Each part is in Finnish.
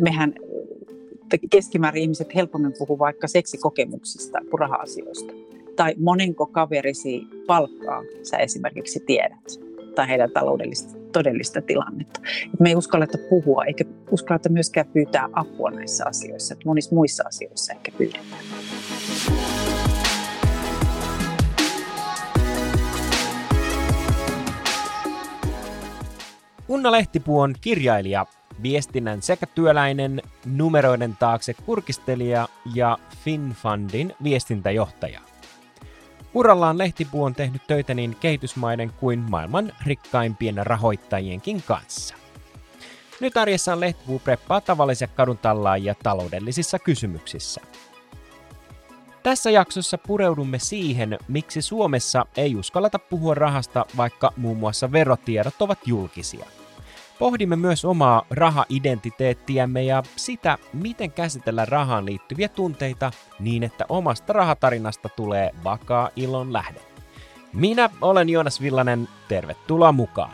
mehän keskimäärin ihmiset helpommin puhuu vaikka seksikokemuksista kuin raha-asioista. Tai monenko kaverisi palkkaa sä esimerkiksi tiedät, tai heidän taloudellista todellista tilannetta. Et me ei uskalleta puhua, eikä uskalleta myöskään pyytää apua näissä asioissa, että monissa muissa asioissa ehkä pyydetään. Unna Lehtipuu on kirjailija, viestinnän sekä työläinen, numeroiden taakse kurkistelija ja FinFundin viestintäjohtaja. Urallaan Lehtipuu on tehnyt töitä niin kehitysmaiden kuin maailman rikkaimpien rahoittajienkin kanssa. Nyt arjessaan Lehtipuu preppaa tavallisia kaduntallaajia taloudellisissa kysymyksissä. Tässä jaksossa pureudumme siihen, miksi Suomessa ei uskalleta puhua rahasta, vaikka muun muassa verotiedot ovat julkisia – Pohdimme myös omaa raha-identiteettiämme ja sitä, miten käsitellä rahaan liittyviä tunteita niin, että omasta rahatarinasta tulee vakaa ilon lähde. Minä olen Joonas Villanen, tervetuloa mukaan!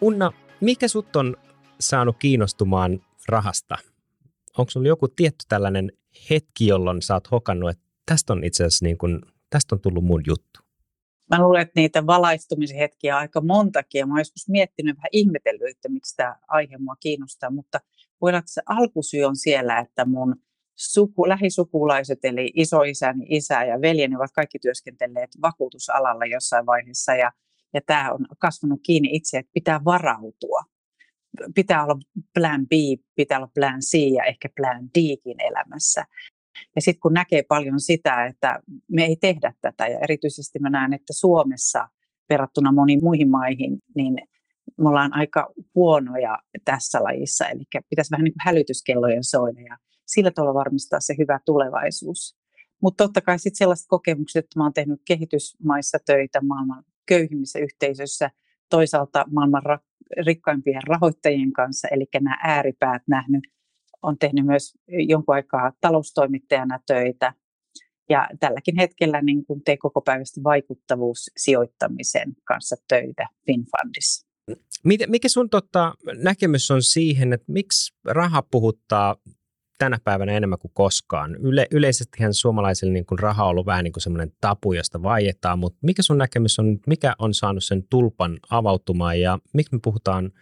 Unna, mikä sut on saanut kiinnostumaan rahasta? Onko sinulla joku tietty tällainen hetki, jolloin sä oot hokannut, että tästä on itse asiassa niin kuin, tästä on tullut mun juttu? Mä luulen, että niitä valaistumisen hetkiä on aika montakin. Mä oon joskus miettinyt vähän ihmetellyt, että miksi tämä aihe mua kiinnostaa, mutta voi olla, että se alkusyy on siellä, että mun suku, lähisukulaiset, eli isoisäni, isä ja veljeni ovat kaikki työskentelleet vakuutusalalla jossain vaiheessa. Ja, ja tämä on kasvanut kiinni itse, että pitää varautua pitää olla plan B, pitää olla plan C ja ehkä plan Dkin elämässä. Ja sitten kun näkee paljon sitä, että me ei tehdä tätä, ja erityisesti mä näen, että Suomessa verrattuna moniin muihin maihin, niin me ollaan aika huonoja tässä lajissa, eli pitäisi vähän niin kuin hälytyskellojen soida ja sillä tavalla varmistaa se hyvä tulevaisuus. Mutta totta kai sitten sellaiset kokemukset, että mä oon tehnyt kehitysmaissa töitä maailman köyhimmissä yhteisöissä, toisaalta maailman rikkaimpien rahoittajien kanssa, eli nämä ääripäät nähnyt. On tehnyt myös jonkun aikaa taloustoimittajana töitä. Ja tälläkin hetkellä niin kuin tee koko päivästä vaikuttavuussijoittamisen kanssa töitä FinFundissa. Mikä sun tota, näkemys on siihen, että miksi raha puhuttaa tänä päivänä enemmän kuin koskaan. Yle, yleisestihän suomalaisille niin kuin raha on ollut vähän niin kuin semmoinen tapu, josta vaietaan, mutta mikä sun näkemys on, mikä on saanut sen tulpan avautumaan ja miksi me puhutaan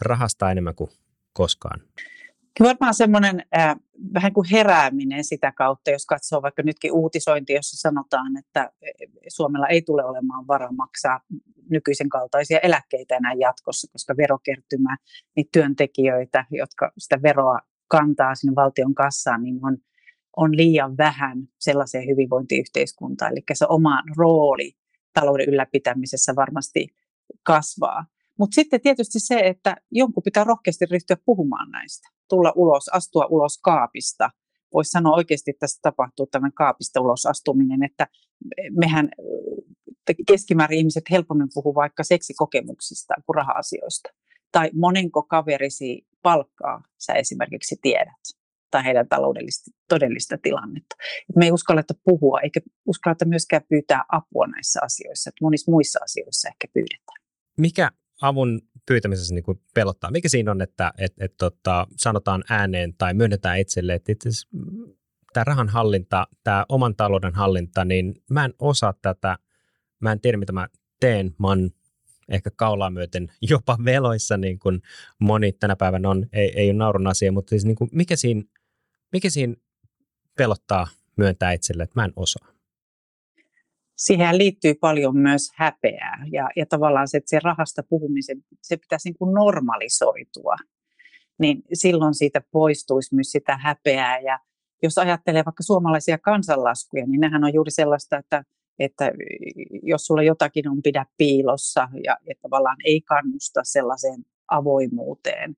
rahasta enemmän kuin koskaan? Varmaan semmoinen äh, vähän kuin herääminen sitä kautta, jos katsoo vaikka nytkin uutisointi, jossa sanotaan, että Suomella ei tule olemaan varaa maksaa nykyisen kaltaisia eläkkeitä enää jatkossa, koska verokertymä, niin työntekijöitä, jotka sitä veroa kantaa sinne valtion kassaan, niin on, on liian vähän sellaiseen hyvinvointiyhteiskuntaan. Eli se oma rooli talouden ylläpitämisessä varmasti kasvaa. Mutta sitten tietysti se, että jonkun pitää rohkeasti ryhtyä puhumaan näistä. Tulla ulos, astua ulos kaapista. Voisi sanoa oikeasti, että tässä tapahtuu tämän kaapista ulos astuminen, että mehän keskimäärin ihmiset helpommin puhuu vaikka seksikokemuksista kuin raha-asioista tai monenko kaverisi palkkaa sä esimerkiksi tiedät tai heidän taloudellista todellista tilannetta. Me ei uskalleta puhua eikä uskalleta myöskään pyytää apua näissä asioissa, että monissa muissa asioissa ehkä pyydetään. Mikä avun pyytämisessä niin kuin pelottaa? Mikä siinä on, että et, et, tota, sanotaan ääneen tai myönnetään itselle, että itse tämä rahan hallinta, tämä oman talouden hallinta, niin mä en osaa tätä, mä en tiedä mitä mä teen, mä oon ehkä kaulaa myöten jopa veloissa, niin kuin moni tänä päivänä on, ei, ei ole naurun asia, mutta siis niin kuin mikä, siinä, mikä siinä pelottaa myöntää itselle, että mä en osaa? Siihen liittyy paljon myös häpeää ja, ja tavallaan se, että se rahasta puhumisen, se pitäisi niin kuin normalisoitua, niin silloin siitä poistuisi myös sitä häpeää ja jos ajattelee vaikka suomalaisia kansanlaskuja, niin nehän on juuri sellaista, että että jos sulla jotakin on pidä piilossa ja, ja tavallaan ei kannusta sellaiseen avoimuuteen.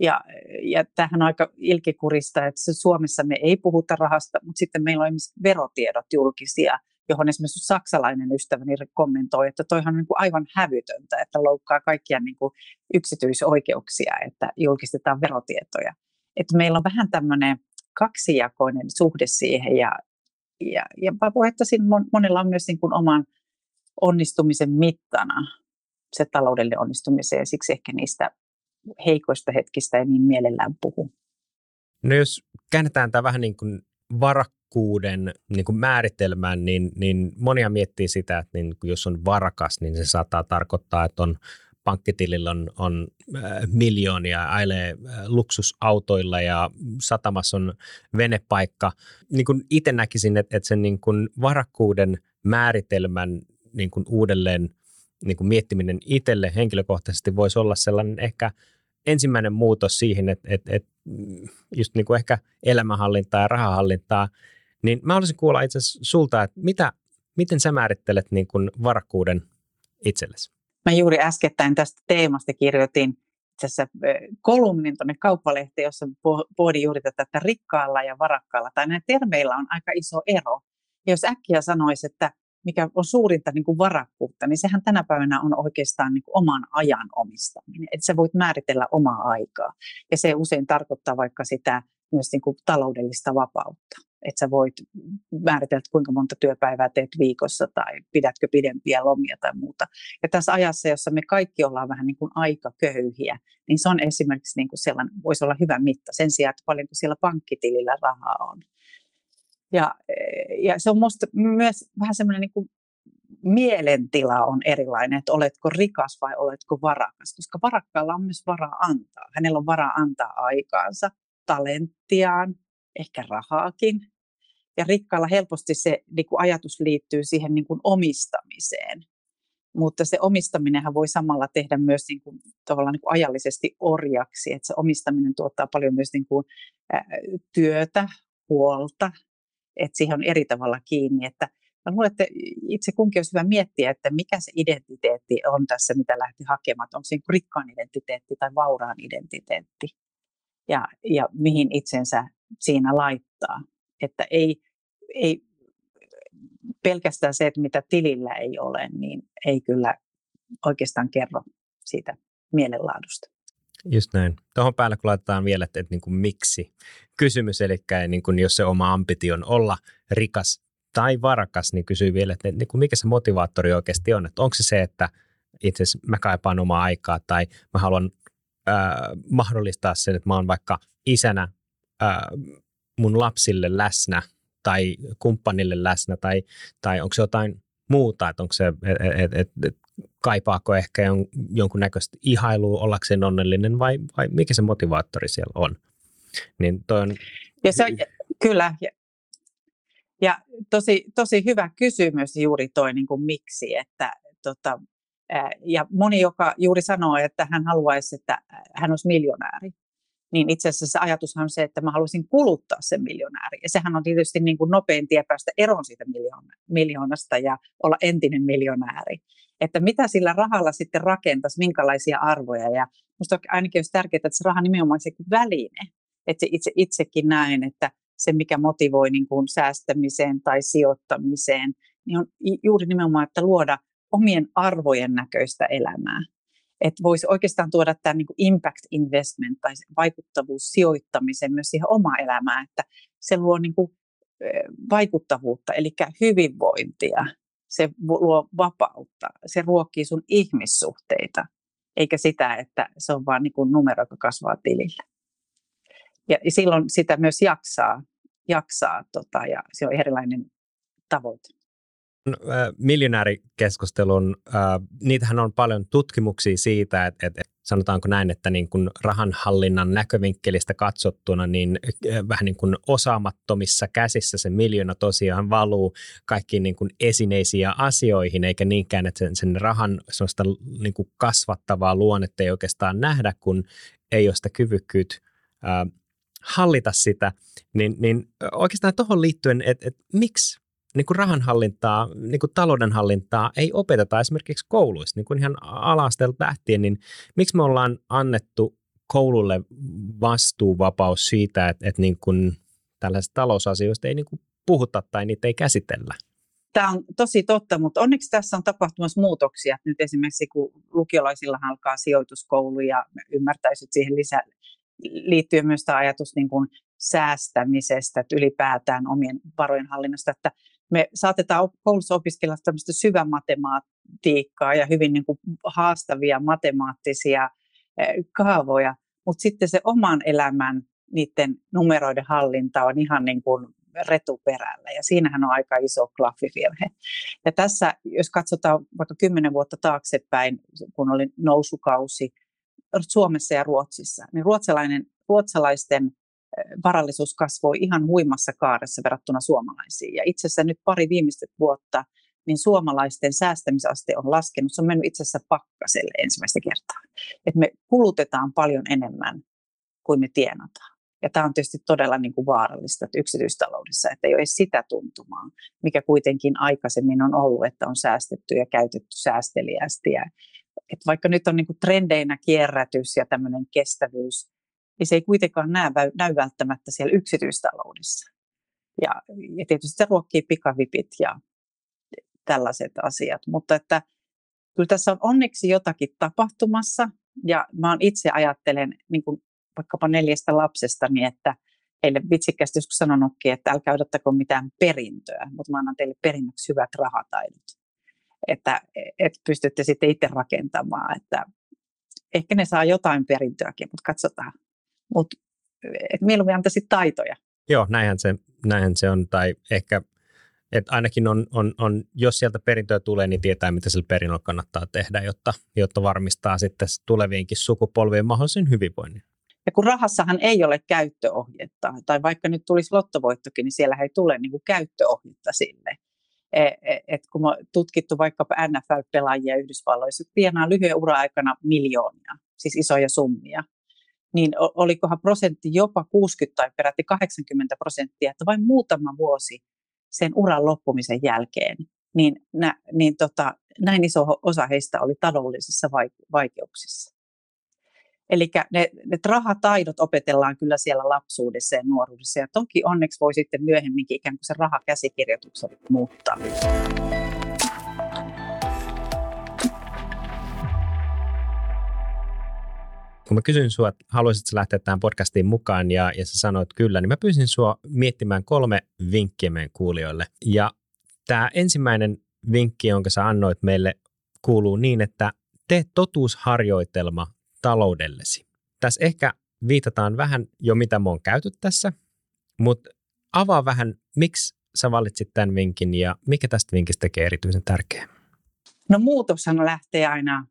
Ja, ja tämähän on aika ilkikurista, että Suomessa me ei puhuta rahasta, mutta sitten meillä on esimerkiksi verotiedot julkisia, johon esimerkiksi saksalainen ystäväni kommentoi, että toihan on niin kuin aivan hävytöntä, että loukkaa kaikkia niin kuin yksityisoikeuksia, että julkistetaan verotietoja. että meillä on vähän tämmöinen kaksijakoinen suhde siihen ja, ja, ja siinä monella on myös niin kuin oman onnistumisen mittana se taloudellinen onnistumisen ja siksi ehkä niistä heikoista hetkistä ei niin mielellään puhu. No jos käännetään tämä vähän niin kuin varakkuuden niin kuin määritelmään, niin, niin monia miettii sitä, että niin, jos on varakas, niin se saattaa tarkoittaa, että on pankkitilillä on, on äh, miljoonia, ailee äh, luksusautoilla ja satamassa on venepaikka. Niin kuin itse näkisin, että, että sen niin kuin varakkuuden määritelmän niin kuin uudelleen niin kuin miettiminen itselle henkilökohtaisesti voisi olla sellainen ehkä ensimmäinen muutos siihen, että, että, että just niin kuin ehkä elämänhallintaa ja rahahallintaa, niin mä haluaisin kuulla itse asiassa sulta, että mitä, miten sä määrittelet niin kuin varakkuuden itsellesi? Mä juuri äskettäin tästä teemasta kirjoitin itse asiassa kolumnin tuonne kauppalehteen, jossa pohdin juuri tätä, että rikkaalla ja varakkaalla, tai näillä termeillä on aika iso ero. Ja jos äkkiä sanoisi, että mikä on suurinta niin kuin varakkuutta, niin sehän tänä päivänä on oikeastaan niin kuin oman ajan omistaminen. Että sä voit määritellä omaa aikaa. Ja se usein tarkoittaa vaikka sitä myös niin kuin taloudellista vapautta. Että sä voit määritellä, kuinka monta työpäivää teet viikossa tai pidätkö pidempiä lomia tai muuta. Ja tässä ajassa, jossa me kaikki ollaan vähän niin kuin aika köyhiä, niin se on esimerkiksi niin kuin sellainen, voisi olla hyvä mitta sen sijaan, että paljonko siellä pankkitilillä rahaa on. Ja, ja se on minusta myös vähän semmoinen niin mielentila on erilainen, että oletko rikas vai oletko varakas, koska varakkaalla on myös varaa antaa. Hänellä on varaa antaa aikaansa, talenttiaan, ehkä rahaakin. Ja rikkaalla helposti se niin kuin ajatus liittyy siihen niin kuin omistamiseen. Mutta se omistaminenhan voi samalla tehdä myös niin kuin, tavallaan niin kuin ajallisesti orjaksi. Että se omistaminen tuottaa paljon myös niin kuin, ä, työtä, huolta, että siihen on eri tavalla kiinni. Että mä luulen, että itse kunkin olisi hyvä miettiä, että mikä se identiteetti on tässä, mitä lähti hakemaan. Onko se niin rikkaan identiteetti tai vauraan identiteetti ja, ja mihin itsensä siinä laittaa. Että ei, ei pelkästään se, että mitä tilillä ei ole, niin ei kyllä oikeastaan kerro siitä mielenlaadusta. Just näin. Tuohon päälle kun laitetaan vielä, että, että niin kuin miksi kysymys, eli niin kuin jos se oma ambitio on olla rikas tai varakas, niin kysyy vielä, että niin kuin mikä se motivaattori oikeasti on. Että onko se se, että itse asiassa mä kaipaan omaa aikaa tai mä haluan äh, mahdollistaa sen, että mä oon vaikka isänä äh, mun lapsille läsnä tai kumppanille läsnä tai, tai onko se jotain muuta, että onko se, että et, et, et, kaipaako ehkä jon, jonkunnäköistä ihailua ollakseen onnellinen vai, vai mikä se motivaattori siellä on. Niin toi on... Ja se on, kyllä, ja tosi, tosi hyvä kysymys juuri toi niin kuin miksi, että tota, ja moni, joka juuri sanoo, että hän haluaisi, että hän olisi miljonääri, niin itse asiassa se ajatushan on se, että mä haluaisin kuluttaa sen miljonääri. Ja sehän on tietysti niin kuin nopein tie päästä eroon siitä miljoonasta ja olla entinen miljonääri. Että mitä sillä rahalla sitten rakentaisi, minkälaisia arvoja. Ja minusta ainakin olisi tärkeää, että se raha nimenomaan se väline. Että itse, itsekin näen, että se mikä motivoi niin kuin säästämiseen tai sijoittamiseen, niin on juuri nimenomaan, että luoda omien arvojen näköistä elämää. Että voisi oikeastaan tuoda tämän niin impact investment tai vaikuttavuus sijoittamisen myös siihen omaan elämään, että se luo niin kuin vaikuttavuutta, eli hyvinvointia, se luo vapautta, se ruokkii sun ihmissuhteita, eikä sitä, että se on vain niin numero, joka kasvaa tilillä. Ja silloin sitä myös jaksaa, jaksaa tota, ja se on erilainen tavoite miljonäärikeskustelun, äh, niitähän on paljon tutkimuksia siitä, että, että sanotaanko näin, että niin kuin rahanhallinnan näkövinkkelistä katsottuna, niin vähän niin kuin osaamattomissa käsissä se miljoona tosiaan valuu kaikkiin niin kuin esineisiin ja asioihin, eikä niinkään, että sen, sen rahan niin kuin kasvattavaa luonnetta ei oikeastaan nähdä, kun ei ole sitä kyvykkyyttä äh, hallita sitä, niin, niin oikeastaan tuohon liittyen, että, että miksi niin kuin rahanhallintaa, niin kuin taloudenhallintaa ei opeteta esimerkiksi kouluissa, niin kuin ihan alastelta lähtien, niin miksi me ollaan annettu koululle vastuuvapaus siitä, että, että niin kuin tällaisista talousasioista ei niin kuin puhuta tai niitä ei käsitellä? Tämä on tosi totta, mutta onneksi tässä on tapahtumassa muutoksia. Nyt esimerkiksi kun lukiolaisilla alkaa sijoituskoulu ja ymmärtäisivät siihen lisää, liittyy myös tämä ajatus niin kuin säästämisestä, että ylipäätään omien varojen hallinnasta, että me saatetaan koulussa opiskella tämmöistä syvämatematiikkaa ja hyvin niin kuin haastavia matemaattisia kaavoja, mutta sitten se oman elämän niiden numeroiden hallinta on ihan niin kuin retuperällä ja siinähän on aika iso klaffivirhe. Ja tässä, jos katsotaan vaikka kymmenen vuotta taaksepäin, kun oli nousukausi Suomessa ja Ruotsissa, niin ruotsalainen, ruotsalaisten varallisuus kasvoi ihan huimassa kaaressa verrattuna suomalaisiin. Ja itse asiassa nyt pari viimeistä vuotta niin suomalaisten säästämisaste on laskenut. Se on mennyt itse asiassa pakkaselle ensimmäistä kertaa. Et me kulutetaan paljon enemmän kuin me tienataan. Ja tämä on tietysti todella niin kuin vaarallista että yksityistaloudessa, että ei ole edes sitä tuntumaa, mikä kuitenkin aikaisemmin on ollut, että on säästetty ja käytetty säästeliästi. Ja, että vaikka nyt on niin kuin trendeinä kierrätys ja tämmöinen kestävyys, niin se ei kuitenkaan näy, näy välttämättä siellä yksityistaloudessa. Ja, ja tietysti se ruokkii pikavipit ja tällaiset asiat. Mutta että kyllä tässä on onneksi jotakin tapahtumassa. Ja mä itse ajattelen niin kuin vaikkapa neljästä lapsestani, että heille vitsikkäästi joskus sanonutkin, että älkää odottako mitään perintöä, mutta mä annan teille perinnöksi hyvät rahataidot. Että, että pystytte sitten itse rakentamaan, että ehkä ne saa jotain perintöäkin, mutta katsotaan. Mutta mieluummin antaisit taitoja. Joo, näinhän se, näinhän se on, tai ehkä et ainakin on, on, on, jos sieltä perintöä tulee, niin tietää, mitä sillä perinnöllä kannattaa tehdä, jotta, jotta varmistaa sitten tuleviinkin sukupolvien mahdollisen hyvinvoinnin. Ja kun rahassahan ei ole käyttöohjetta, tai vaikka nyt tulisi lottovoittokin, niin siellä ei tule niin kuin käyttöohjetta sille. E, e, et kun on tutkittu vaikkapa NFL-pelaajia Yhdysvalloissa, tienaa lyhyen ura-aikana miljoonia, siis isoja summia, niin olikohan prosentti jopa 60 tai peräti 80 prosenttia, että vain muutama vuosi sen uran loppumisen jälkeen, niin, nä, niin tota, näin iso osa heistä oli taloudellisissa vaikeuksissa. Eli ne, ne rahataidot opetellaan kyllä siellä lapsuudessa ja nuoruudessa. Ja toki onneksi voi sitten myöhemminkin ikään kuin se rahakäsikirjoituksen muuttaa. Kun mä kysyin sua, että haluaisitko lähteä tähän podcastiin mukaan ja, ja sä sanoit kyllä, niin mä pyysin sua miettimään kolme vinkkiä meidän kuulijoille. Ja tämä ensimmäinen vinkki, jonka sä annoit meille, kuuluu niin, että tee totuusharjoitelma taloudellesi. Tässä ehkä viitataan vähän jo, mitä mä oon käyty tässä, mutta avaa vähän, miksi sä valitsit tämän vinkin ja mikä tästä vinkistä tekee erityisen tärkeää? No muutoshan lähtee aina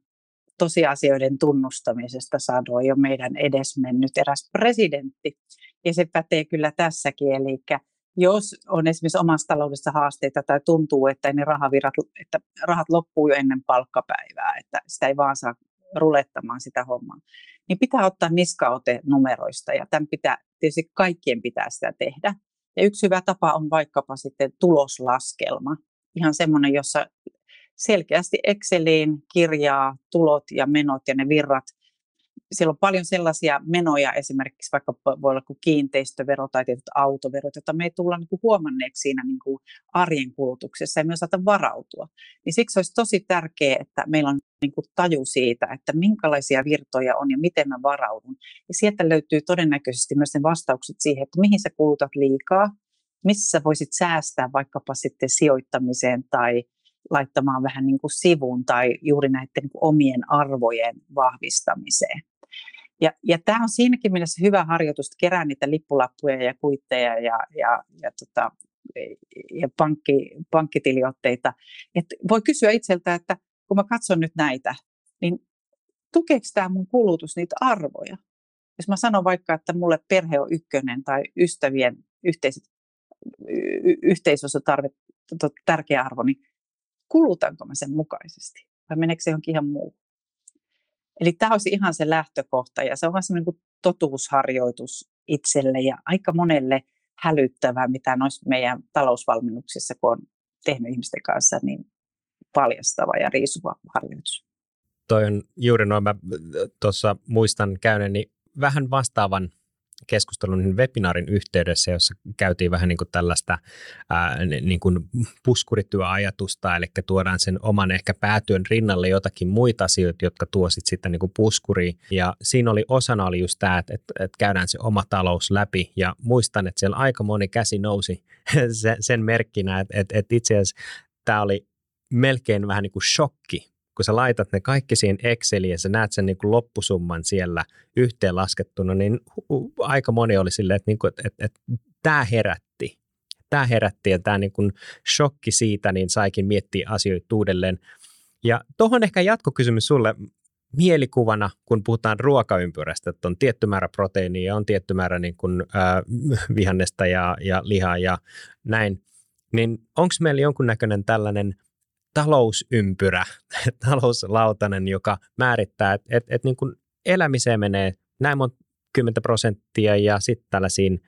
tosiasioiden tunnustamisesta, sanoi jo meidän edesmennyt eräs presidentti. Ja se pätee kyllä tässäkin, eli jos on esimerkiksi omassa taloudessa haasteita tai tuntuu, että ne rahavirrat, että rahat loppuu jo ennen palkkapäivää, että sitä ei vaan saa rulettamaan sitä hommaa, niin pitää ottaa niskaote numeroista ja tämän pitää, tietysti kaikkien pitää sitä tehdä. Ja yksi hyvä tapa on vaikkapa sitten tuloslaskelma, ihan semmoinen, jossa selkeästi Exceliin kirjaa tulot ja menot ja ne virrat siellä on paljon sellaisia menoja, esimerkiksi vaikka voi olla kuin kiinteistövero tai tietyt autoverot, joita me ei tulla niin kuin huomanneeksi siinä niin kuin arjen kulutuksessa ja me osata varautua. Niin siksi olisi tosi tärkeää, että meillä on niin kuin taju siitä, että minkälaisia virtoja on ja miten mä varaudun. Ja sieltä löytyy todennäköisesti myös ne vastaukset siihen, että mihin sä kulutat liikaa, missä voisit säästää vaikkapa sitten sijoittamiseen tai laittamaan vähän niin kuin sivuun tai juuri näiden niin kuin omien arvojen vahvistamiseen. Ja, ja tämä on siinäkin mielessä hyvä harjoitus, että kerää niitä lippulappuja ja kuitteja ja, ja, ja, tota, ja pankki, pankkitiliotteita. Et voi kysyä itseltä, että kun mä katson nyt näitä, niin tukeeko tämä mun kulutus niitä arvoja? Jos mä sanon vaikka, että mulle perhe on ykkönen tai ystävien yhteiset, y- yhteisössä tarve, tärkeä arvo, niin kulutanko mä sen mukaisesti vai meneekö se johonkin ihan muuhun? Eli tämä olisi ihan se lähtökohta ja se on semmoinen kuin totuusharjoitus itselle ja aika monelle hälyttävää, mitä noissa meidän talousvalmennuksissa, kun on tehnyt ihmisten kanssa, niin paljastava ja riisuva harjoitus. Toi on juuri noin, mä tuossa muistan käyneeni vähän vastaavan keskustelun webinaarin yhteydessä, jossa käytiin vähän niin kuin tällaista ää, niin kuin puskurityöajatusta, eli tuodaan sen oman ehkä päätyön rinnalle jotakin muita asioita, jotka tuo sit sitten niin kuin puskuriin. Ja siinä oli osana oli just tämä, että, että, että käydään se oma talous läpi. Ja muistan, että siellä aika moni käsi nousi sen, sen merkkinä, että, että, että itse asiassa tämä oli melkein vähän niin kuin shokki kun sä laitat ne kaikki siihen Exceliin ja sä näet sen niin kuin loppusumman siellä yhteenlaskettuna, niin aika moni oli silleen, että, niin kuin, että, että, että tämä herätti. Tämä herätti ja tämä niin kuin shokki siitä, niin saikin miettiä asioita uudelleen. Ja tuohon ehkä jatkokysymys sulle mielikuvana, kun puhutaan ruokaympyrästä, että on tietty määrä proteiinia on tietty määrä niin kuin, äh, vihannesta ja, ja lihaa ja näin, niin onko meillä jonkunnäköinen tällainen – talousympyrä, talouslautanen, joka määrittää, että et, et niin elämiseen menee näin monta kymmentä prosenttia ja sitten tällaisiin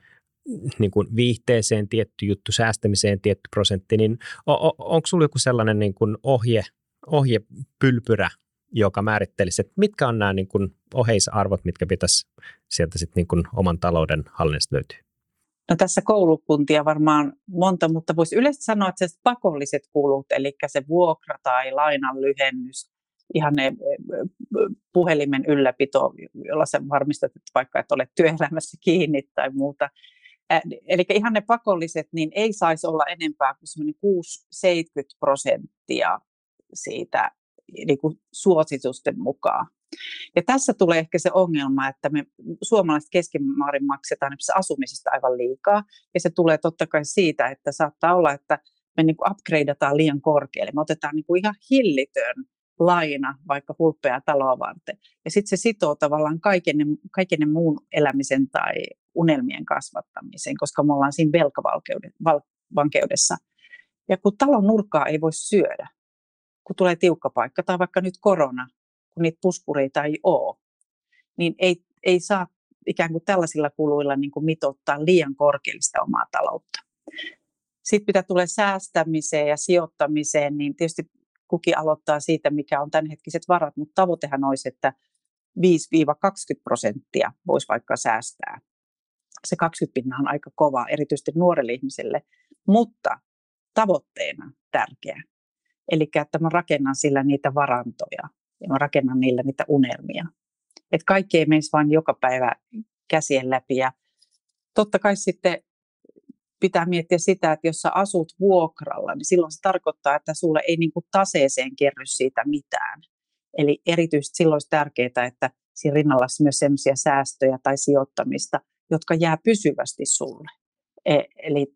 niin kuin viihteeseen tietty juttu, säästämiseen tietty prosentti, niin on, onko sinulla joku sellainen niin kuin ohje, ohjepylpyrä, joka määrittelisi, että mitkä on nämä niin kuin oheisarvot, mitkä pitäisi sieltä sitten niin kuin oman talouden hallinnasta löytyä? No tässä koulukuntia varmaan monta, mutta voisi yleisesti sanoa, että se pakolliset kulut, eli se vuokra tai lainan lyhennys, ihan ne puhelimen ylläpito, jolla sä varmistat, että vaikka et ole työelämässä kiinni tai muuta. Eli ihan ne pakolliset, niin ei saisi olla enempää kuin 6-70 prosenttia siitä niin kuin suositusten mukaan. Ja tässä tulee ehkä se ongelma, että me suomalaiset keskimäärin maksetaan asumisesta aivan liikaa. Ja se tulee totta kai siitä, että saattaa olla, että me niin upgradeataan liian korkealle. Me otetaan niin kuin ihan hillitön laina vaikka hulppea taloa varten. Ja sitten se sitoo tavallaan kaiken, kaiken muun elämisen tai unelmien kasvattamiseen, koska me ollaan siinä velkavankeudessa. Ja kun talon nurkkaa ei voi syödä, kun tulee tiukka paikka tai vaikka nyt korona, kun niitä puskureita ei ole, niin ei, ei saa ikään kuin tällaisilla kuluilla niin kuin mitottaa liian korkeallista omaa taloutta. Sitten mitä tulee säästämiseen ja sijoittamiseen, niin tietysti kukin aloittaa siitä, mikä on tämänhetkiset varat, mutta tavoitehan olisi, että 5-20 prosenttia voisi vaikka säästää. Se 20 pinnaa on aika kova, erityisesti nuorelle ihmiselle, mutta tavoitteena tärkeä. Eli että mä rakennan sillä niitä varantoja ja mä rakennan niillä niitä unelmia. Että kaikki ei menisi vain joka päivä käsien läpi. Ja totta kai sitten pitää miettiä sitä, että jos sä asut vuokralla, niin silloin se tarkoittaa, että sulle ei niin kuin taseeseen kerry siitä mitään. Eli erityisesti silloin olisi tärkeää, että siinä rinnalla olisi myös sellaisia säästöjä tai sijoittamista, jotka jää pysyvästi sulle. E, eli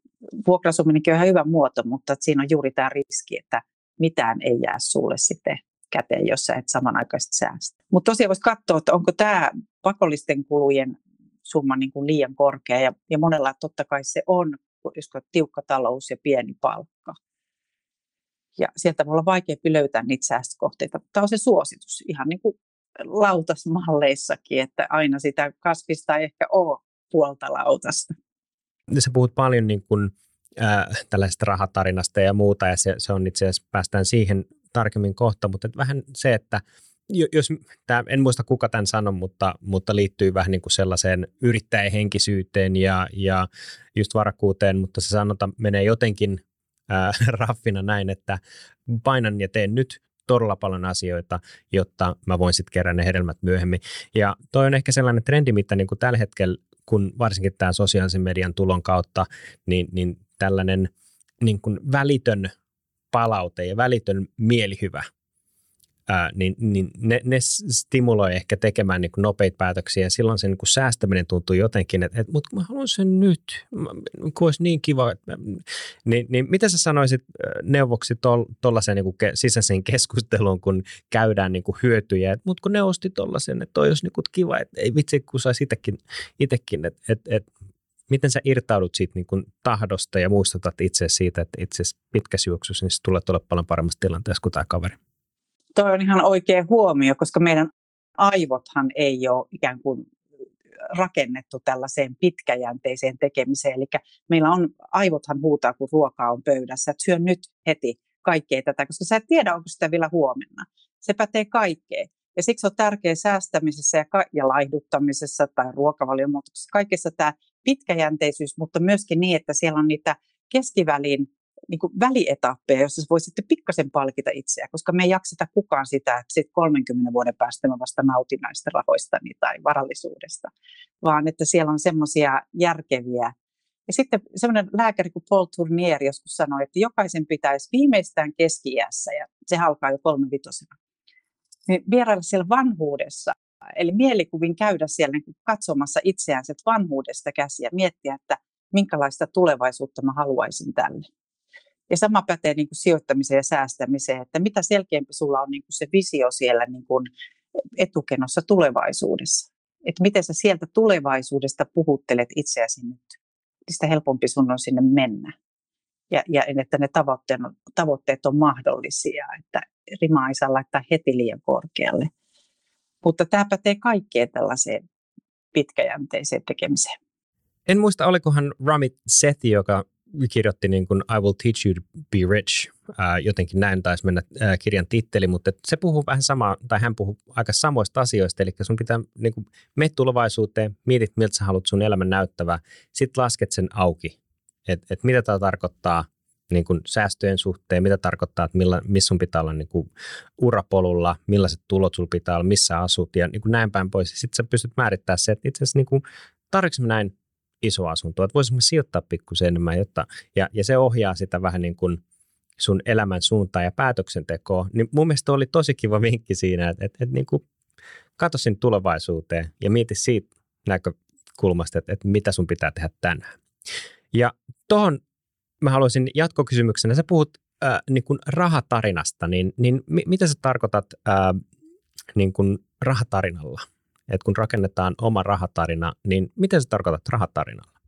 vuokrasuminenkin on ihan hyvä muoto, mutta siinä on juuri tämä riski, että mitään ei jää sulle sitten käteen, jos sä et samanaikaisesti säästä. Mutta tosiaan voisi katsoa, että onko tämä pakollisten kulujen summa niin kuin liian korkea, ja, ja monella totta kai se on, jos on tiukka talous ja pieni palkka. Ja sieltä voi olla vaikeampi löytää niitä säästökohteita. Tämä on se suositus, ihan niin kuin lautasmalleissakin, että aina sitä kasvista ei ehkä ole puolta lautasta. Sä puhut paljon niin kuin, äh, tällaisesta rahatarinasta ja muuta, ja se, se on itse asiassa, päästään siihen tarkemmin kohta, mutta vähän se, että jos, tämä, en muista kuka tämän sanoi, mutta, mutta liittyy vähän niin kuin sellaiseen yrittäjähenkisyyteen ja, ja just varakkuuteen, mutta se sanota menee jotenkin ää, raffina näin, että painan ja teen nyt todella paljon asioita, jotta mä voin sitten kerää ne hedelmät myöhemmin. Ja toi on ehkä sellainen trendi, mitä niin kuin tällä hetkellä, kun varsinkin tämä sosiaalisen median tulon kautta, niin, niin tällainen niin kuin välitön palaute ja välitön mielihyvä, ää, niin, niin ne, ne stimuloi ehkä tekemään niin nopeita päätöksiä ja silloin se niin kuin säästäminen tuntuu jotenkin, että, että mutta mä haluan sen nyt, kun olisi niin kiva. Että, niin, niin mitä sä sanoisit neuvoksi tuollaiseen niin sisäiseen keskusteluun, kun käydään niin kuin hyötyjä, että mutta kun ne osti tuollaisen, että toi olisi niin kuin kiva, että ei vitsi, kun saisi itsekin, itsekin että, että, että miten sä irtaudut siitä niin kuin tahdosta ja muistutat itse siitä, että itse pitkässä juoksussa niin tulee olla paljon paremmassa tilanteessa kuin tämä kaveri? Tuo on ihan oikea huomio, koska meidän aivothan ei ole ikään kuin rakennettu tällaiseen pitkäjänteiseen tekemiseen. Eli meillä on, aivothan huutaa, kun ruokaa on pöydässä, että syö nyt heti kaikkea tätä, koska sä et tiedä, onko sitä vielä huomenna. Se pätee kaikkeen. Ja siksi on tärkeää säästämisessä ja, ja laihduttamisessa tai ruokavaliomuutoksessa kaikessa tämä pitkäjänteisyys, mutta myöskin niin, että siellä on niitä keskivälin niin kuin välietappeja, joissa voi sitten pikkasen palkita itseä, koska me ei jakseta kukaan sitä, että sitten 30 vuoden päästä mä vasta nautin näistä rahoistani tai varallisuudesta, vaan että siellä on semmoisia järkeviä. Ja sitten semmoinen lääkäri kuin Paul Tournier joskus sanoi, että jokaisen pitäisi viimeistään keski ja se alkaa jo kolmevitosena, niin vierailla siellä vanhuudessa, eli mielikuvin käydä siellä niin kuin katsomassa itseään vanhuudesta käsiä, miettiä, että minkälaista tulevaisuutta mä haluaisin tälle. Ja sama pätee niin kuin sijoittamiseen ja säästämiseen, että mitä selkeämpi sulla on niin kuin se visio siellä niin kuin etukenossa tulevaisuudessa. Että miten sä sieltä tulevaisuudesta puhuttelet itseäsi nyt. Niin sitä helpompi sun on sinne mennä. Ja, ja että ne tavoitteet on, tavoitteet on mahdollisia, että rima ei saa laittaa heti liian korkealle. Mutta tämä pätee kaikkeen tällaiseen pitkäjänteiseen tekemiseen. En muista, olikohan Ramit Sethi, joka kirjoitti niin kuin I will teach you to be rich. Ää, jotenkin näin taisi mennä ää, kirjan titteli, mutta se puhuu vähän samaa, tai hän puhuu aika samoista asioista, eli sun pitää niin kuin, mene tulevaisuuteen, mietit miltä sä haluat sun elämän näyttävää, sitten lasket sen auki, että et mitä tämä tarkoittaa niin kuin säästöjen suhteen, mitä tarkoittaa, että millä, missä sun pitää olla niin kuin urapolulla, millaiset tulot sulla pitää olla, missä asut? Ja niin kuin näin päin pois. Sitten sä pystyt määrittämään se, että itse asiassa niin kuin, näin iso asunto, että voisimme sijoittaa pikkusen enemmän, jotta, ja, ja se ohjaa sitä vähän niin kuin sun elämän suuntaa ja päätöksentekoa, niin mun mielestä oli tosi kiva vinkki siinä, että, että, että niin kuin katso sinne tulevaisuuteen ja mieti siitä näkökulmasta, että, että mitä sun pitää tehdä tänään. Ja tuohon mä haluaisin jatkokysymyksenä, sä puhut äh, niin kuin rahatarinasta, niin, niin mi- mitä sä tarkoitat äh, niin kuin rahatarinalla? että kun rakennetaan oma rahatarina, niin miten se tarkoitat rahatarinalla?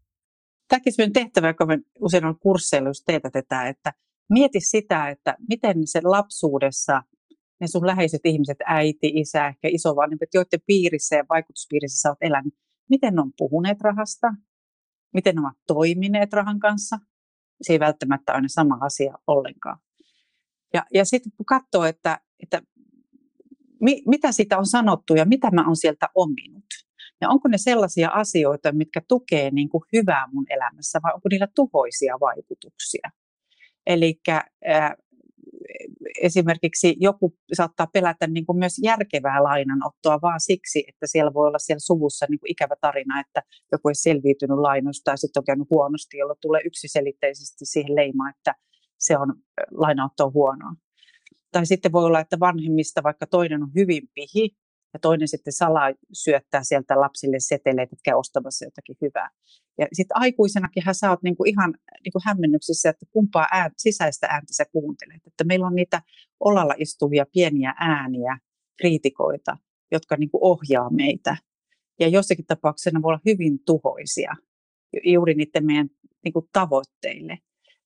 Tämäkin on tehtävä, joka me usein on kursseilla, jos teetätetään, että mieti sitä, että miten se lapsuudessa ne sun läheiset ihmiset, äiti, isä, ehkä isovanhemmat, joiden piirissä ja vaikutuspiirissä sä oot elänyt, miten ne on puhuneet rahasta, miten ne ovat toimineet rahan kanssa. Se ei välttämättä aina sama asia ollenkaan. Ja, ja sitten kun katsoo, että, että mi, mitä siitä on sanottu ja mitä mä oon sieltä ominut. Ja onko ne sellaisia asioita, mitkä tukee niin kuin hyvää mun elämässä vai onko niillä tuhoisia vaikutuksia? Eli esimerkiksi joku saattaa pelätä niin kuin myös järkevää lainanottoa vaan siksi, että siellä voi olla siellä suvussa niin kuin ikävä tarina, että joku ei selviytynyt lainoista tai sitten on käynyt huonosti, jolloin tulee yksiselitteisesti siihen leima, että se on lainaotto huonoa. Tai sitten voi olla, että vanhemmista vaikka toinen on hyvin pihi ja toinen sitten salaa syöttää sieltä lapsille seteleitä, käy ostamassa jotakin hyvää. Ja sitten aikuisenakin hän saat niinku ihan niinku hämmennyksissä, että kumpaa ään, sisäistä ääntä sä kuuntelet. Että meillä on niitä olalla istuvia pieniä ääniä, kriitikoita, jotka niinku ohjaa meitä. Ja jossakin tapauksessa ne voi olla hyvin tuhoisia juuri niiden meidän niinku tavoitteille.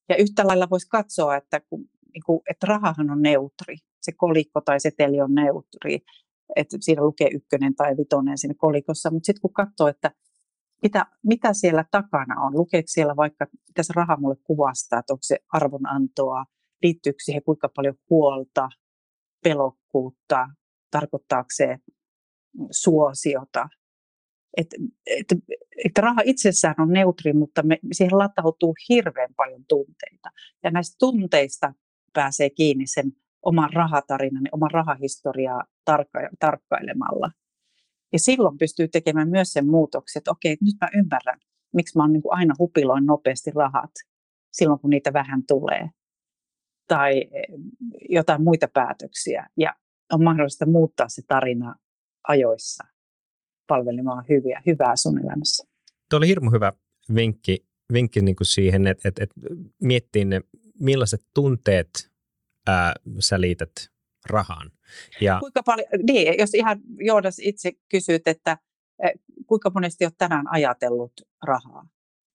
Ja yhtä lailla voisi katsoa, että kun niin kuin, että rahahan on neutri. Se kolikko tai seteli on neutri. Että siinä lukee ykkönen tai vitonen siinä kolikossa. Mutta sitten kun katsoo, että mitä, mitä siellä takana on, lukeeko siellä vaikka, mitä se raha mulle kuvastaa, että onko se arvonantoa, liittyykö siihen kuinka paljon huolta, pelokkuutta, tarkoittaako se suosiota. Että et, et raha itsessään on neutri, mutta me, siihen latautuu hirveän paljon tunteita. Ja näistä tunteista pääsee kiinni sen oman rahatarinan, oman rahahistoriaa tarkka- tarkkailemalla. Ja silloin pystyy tekemään myös sen muutoksen, että okei, nyt mä ymmärrän, miksi mä oon niin aina hupiloin nopeasti rahat silloin, kun niitä vähän tulee. Tai eh, jotain muita päätöksiä. Ja on mahdollista muuttaa se tarina ajoissa palvelemaan hyviä, hyvää sun elämässä. Tuo oli hirmu hyvä vinkki, vinkki niin kuin siihen, että, että, että miettii ne millaiset tunteet ää, sä liität rahaan. Ja... Kuinka paljon, niin, jos ihan Joonas itse kysyt, että kuinka monesti olet tänään ajatellut rahaa?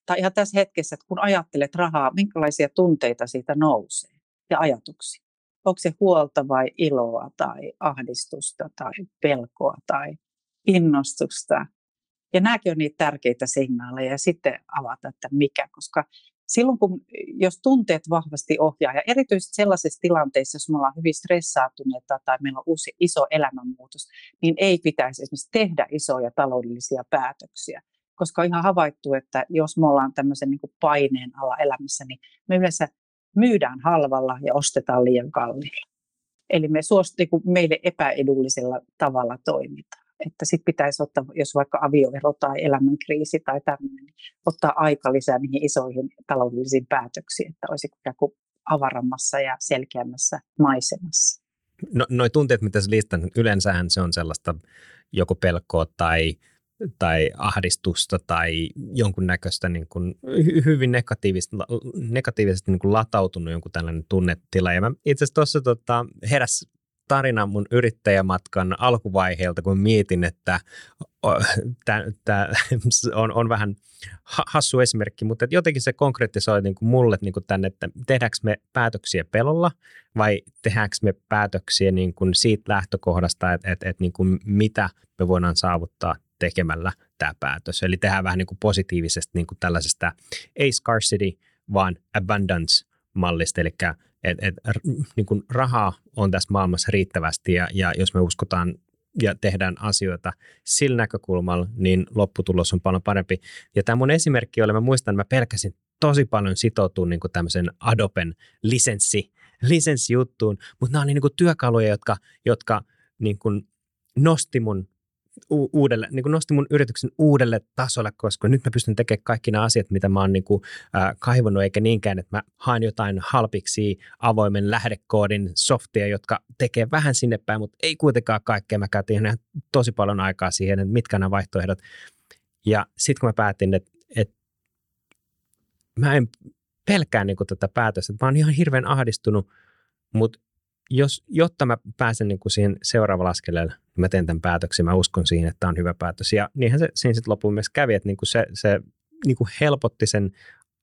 Tai ihan tässä hetkessä, että kun ajattelet rahaa, minkälaisia tunteita siitä nousee ja ajatuksia? Onko se huolta vai iloa tai ahdistusta tai pelkoa tai innostusta? Ja nämäkin on niitä tärkeitä signaaleja ja sitten avata, että mikä, koska silloin kun, jos tunteet vahvasti ohjaa, ja erityisesti sellaisissa tilanteissa, jos me ollaan hyvin stressaantuneita tai meillä on uusi iso elämänmuutos, niin ei pitäisi esimerkiksi tehdä isoja taloudellisia päätöksiä. Koska on ihan havaittu, että jos me ollaan tämmöisen niin paineen alla elämässä, niin me yleensä myydään halvalla ja ostetaan liian kalliilla. Eli me suosti, niin meille epäedullisella tavalla toimitaan että sitten pitäisi ottaa, jos vaikka avioero tai elämänkriisi tai tämmöinen, niin ottaa aika lisää niihin isoihin taloudellisiin päätöksiin, että olisi ikään kuin avarammassa ja selkeämmässä maisemassa. No, noi tunteet, mitä sä listan, yleensähän se on sellaista joko pelkoa tai, tai ahdistusta tai jonkunnäköistä niin kuin, hyvin negatiivista, negatiivisesti niin kuin latautunut jonkun tällainen tunnetila. Ja mä itse asiassa tuossa tota, heräs tarina mun yrittäjämatkan alkuvaiheelta, kun mietin, että tämä on, on vähän hassu esimerkki, mutta jotenkin se konkreettisoi niin kuin mulle niin kuin tänne, että tehdäänkö me päätöksiä pelolla vai tehdäänkö me päätöksiä niin kuin siitä lähtökohdasta, että, että, että niin kuin mitä me voidaan saavuttaa tekemällä tämä päätös. Eli tehdään vähän niin kuin positiivisesti niin kuin tällaisesta ei scarcity, vaan abundance mallista, eli et, et, niin kuin rahaa on tässä maailmassa riittävästi ja, ja jos me uskotaan ja tehdään asioita sillä näkökulmalla, niin lopputulos on paljon parempi. Ja tämä mun esimerkki oli, mä muistan, että mä pelkäsin tosi paljon sitoutua niin kuin tämmöisen Adoben lisenssi, lisenssijuttuun, mutta nämä oli niin työkaluja, jotka, jotka niin kuin nosti mun u- uudelle, niin kuin nosti mun yrityksen uudelle tasolle, koska nyt mä pystyn tekemään kaikki nämä asiat, mitä mä oon niin kuin, äh, kaivannut, eikä niinkään, että mä haen jotain halpiksi avoimen lähdekoodin softia, jotka tekee vähän sinne päin, mutta ei kuitenkaan kaikkea. Mä käytin ihan tosi paljon aikaa siihen, että mitkä nämä vaihtoehdot. Ja sitten kun mä päätin, että, että mä en pelkää niin kuin tätä päätöstä, mä oon ihan hirveän ahdistunut, mutta jos, jotta mä pääsen niin kuin siihen seuraavalle askeleelle, niin mä teen tämän päätöksen, mä uskon siihen, että tämä on hyvä päätös. Ja niinhän se siinä sitten loppuun myös kävi, että niin kuin se, se niin kuin helpotti sen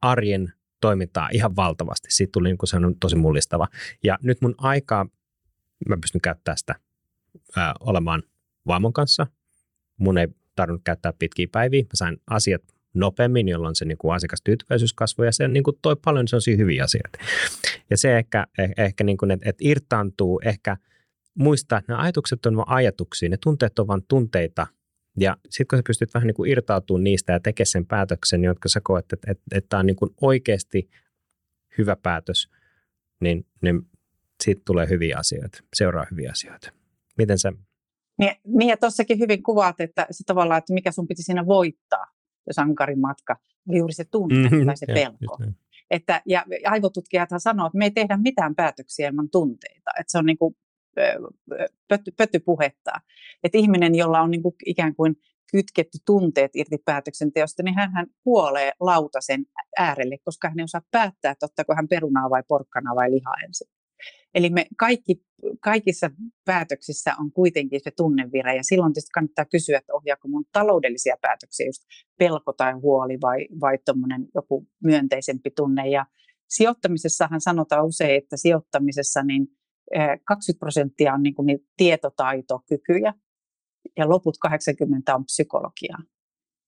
arjen toimintaa ihan valtavasti. Siitä tuli niin kuin se on tosi mullistava. Ja nyt mun aikaa, mä pystyn käyttämään sitä ää, olemaan vaimon kanssa. Mun ei tarvinnut käyttää pitkiä päiviä. Mä sain asiat nopeammin, jolloin se niin kuin asiakastyytyväisyys kasvoi ja se niin kuin toi paljon sellaisia hyviä asioita. Ja se ehkä, eh, ehkä niin kuin, että, että irtaantuu, ehkä muistaa, että nämä ajatukset on vain ajatuksia, ne tunteet on vain tunteita ja sitten kun sä pystyt vähän niin kuin irtautumaan niistä ja tekemään sen päätöksen, jotka sä koet, että, että, että tämä on niin kuin oikeasti hyvä päätös, niin, niin siitä tulee hyviä asioita, seuraa hyviä asioita. Miten sä niin, niin ja tuossakin hyvin kuvaat, että se tavallaan, että mikä sun piti siinä voittaa sankarin matka, oli juuri se tunne mm-hmm, tai se pelko. Ja, että, ja aivotutkijathan sanoo, että me ei tehdä mitään päätöksiä ilman tunteita. Että se on niin kuin pötty, pöttypuhetta. Että ihminen, jolla on niin kuin ikään kuin kytketty tunteet irti päätöksenteosta, niin hän, hän kuolee lautasen äärelle, koska hän ei osaa päättää, että ottaako hän perunaa vai porkkanaa vai lihaa ensin. Eli me kaikki, kaikissa päätöksissä on kuitenkin se tunnevire ja silloin tietysti kannattaa kysyä, että ohjaako mun taloudellisia päätöksiä just pelko tai huoli vai, vai joku myönteisempi tunne. Ja sijoittamisessahan sanotaan usein, että sijoittamisessa niin 20 prosenttia on niin kuin tietotaitokykyjä ja loput 80 on psykologiaa.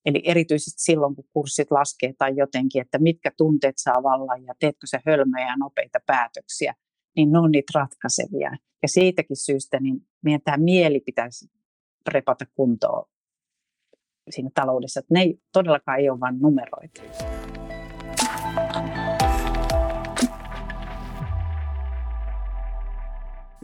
Eli erityisesti silloin, kun kurssit laskee tai jotenkin, että mitkä tunteet saa vallan ja teetkö se hölmöjä ja nopeita päätöksiä, niin ne on niitä ratkaisevia. Ja siitäkin syystä niin meidän tämä mieli pitäisi repata kuntoon siinä taloudessa. Että ne ei, todellakaan ei ole vain numeroita.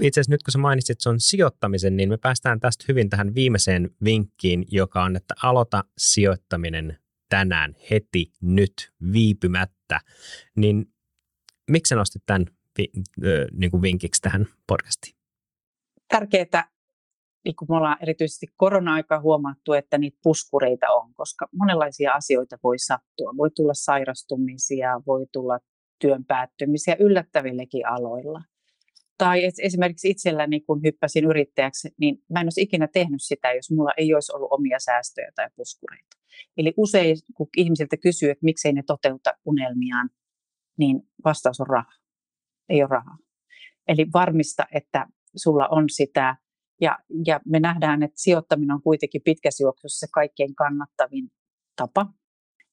Itse asiassa nyt kun sä mainitsit sun sijoittamisen, niin me päästään tästä hyvin tähän viimeiseen vinkkiin, joka on, että aloita sijoittaminen tänään, heti, nyt, viipymättä. Niin miksi sä nostit tämän vi, niin kuin vinkiksi tähän podcastiin? Tärkeää, niin kuin me ollaan erityisesti korona-aikaa huomattu, että niitä puskureita on, koska monenlaisia asioita voi sattua. Voi tulla sairastumisia, voi tulla työn päättymisiä yllättävillekin aloilla. Tai esimerkiksi itselläni, kun hyppäsin yrittäjäksi, niin mä en olisi ikinä tehnyt sitä, jos mulla ei olisi ollut omia säästöjä tai puskureita. Eli usein, kun ihmisiltä kysyy, että miksei ne toteuta unelmiaan, niin vastaus on raha ei ole rahaa. Eli varmista, että sulla on sitä. Ja, ja me nähdään, että sijoittaminen on kuitenkin pitkässä juoksussa se kaikkein kannattavin tapa.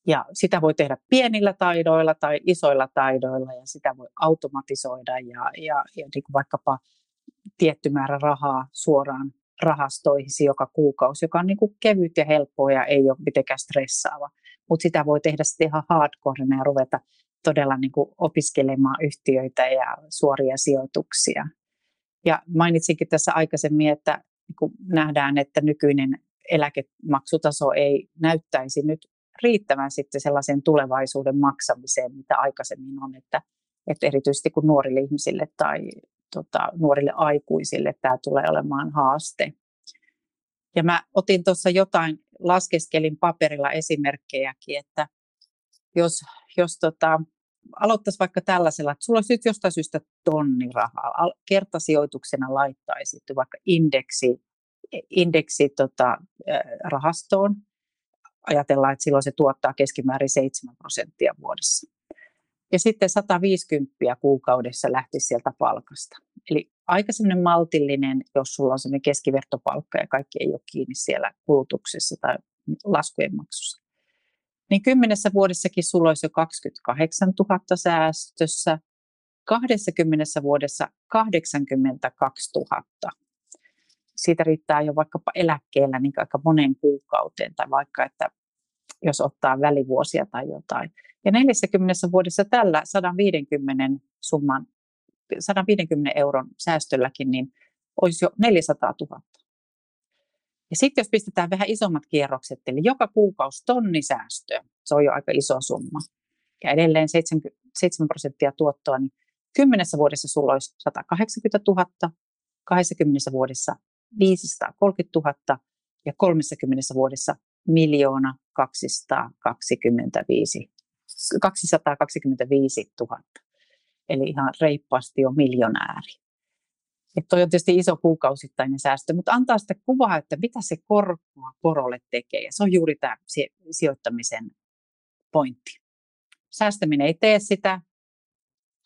Ja sitä voi tehdä pienillä taidoilla tai isoilla taidoilla ja sitä voi automatisoida ja, ja, ja niin kuin vaikkapa tietty määrä rahaa suoraan rahastoihin joka kuukausi, joka on niin kuin kevyt ja helppoa ja ei ole mitenkään stressaava. Mutta sitä voi tehdä sitten ihan hardcorena ja ruveta todella niin kuin opiskelemaan yhtiöitä ja suoria sijoituksia. Ja mainitsinkin tässä aikaisemmin, että niin kuin nähdään, että nykyinen eläkemaksutaso ei näyttäisi nyt riittävän sitten sellaisen tulevaisuuden maksamiseen, mitä aikaisemmin on, että, että erityisesti kun nuorille ihmisille tai tota, nuorille aikuisille tämä tulee olemaan haaste. Ja mä otin tuossa jotain, laskeskelin paperilla esimerkkejäkin, että jos, jos tota, aloittaisi vaikka tällaisella, että sulla olisi nyt jostain syystä tonni rahaa, kertasijoituksena laittaisit vaikka indeksi, indeksi tota, rahastoon, ajatellaan, että silloin se tuottaa keskimäärin 7 prosenttia vuodessa. Ja sitten 150 kuukaudessa lähtisi sieltä palkasta. Eli aika sellainen maltillinen, jos sulla on sellainen keskivertopalkka ja kaikki ei ole kiinni siellä kulutuksessa tai laskujen maksussa. Niin kymmenessä vuodessakin sulla olisi jo 28 000 säästössä, 20 vuodessa 82 000. Siitä riittää jo vaikkapa eläkkeellä niin aika monen kuukauteen tai vaikka, että jos ottaa välivuosia tai jotain. Ja 40 vuodessa tällä 150 summan, 150 euron säästölläkin, niin olisi jo 400 000. Ja sitten jos pistetään vähän isommat kierrokset, eli joka kuukausi tonni säästöä, se on jo aika iso summa. Ja edelleen 7 prosenttia tuottoa, niin kymmenessä vuodessa sulla olisi 180 000, 20 vuodessa 530 000 ja 30 vuodessa miljoona 225, 225 000. Eli ihan reippaasti jo miljonääri. Et toi on tietysti iso kuukausittainen säästö, mutta antaa sitä kuvaa, että mitä se korkoa korolle tekee. Ja se on juuri tämä sijoittamisen pointti. Säästäminen ei tee sitä,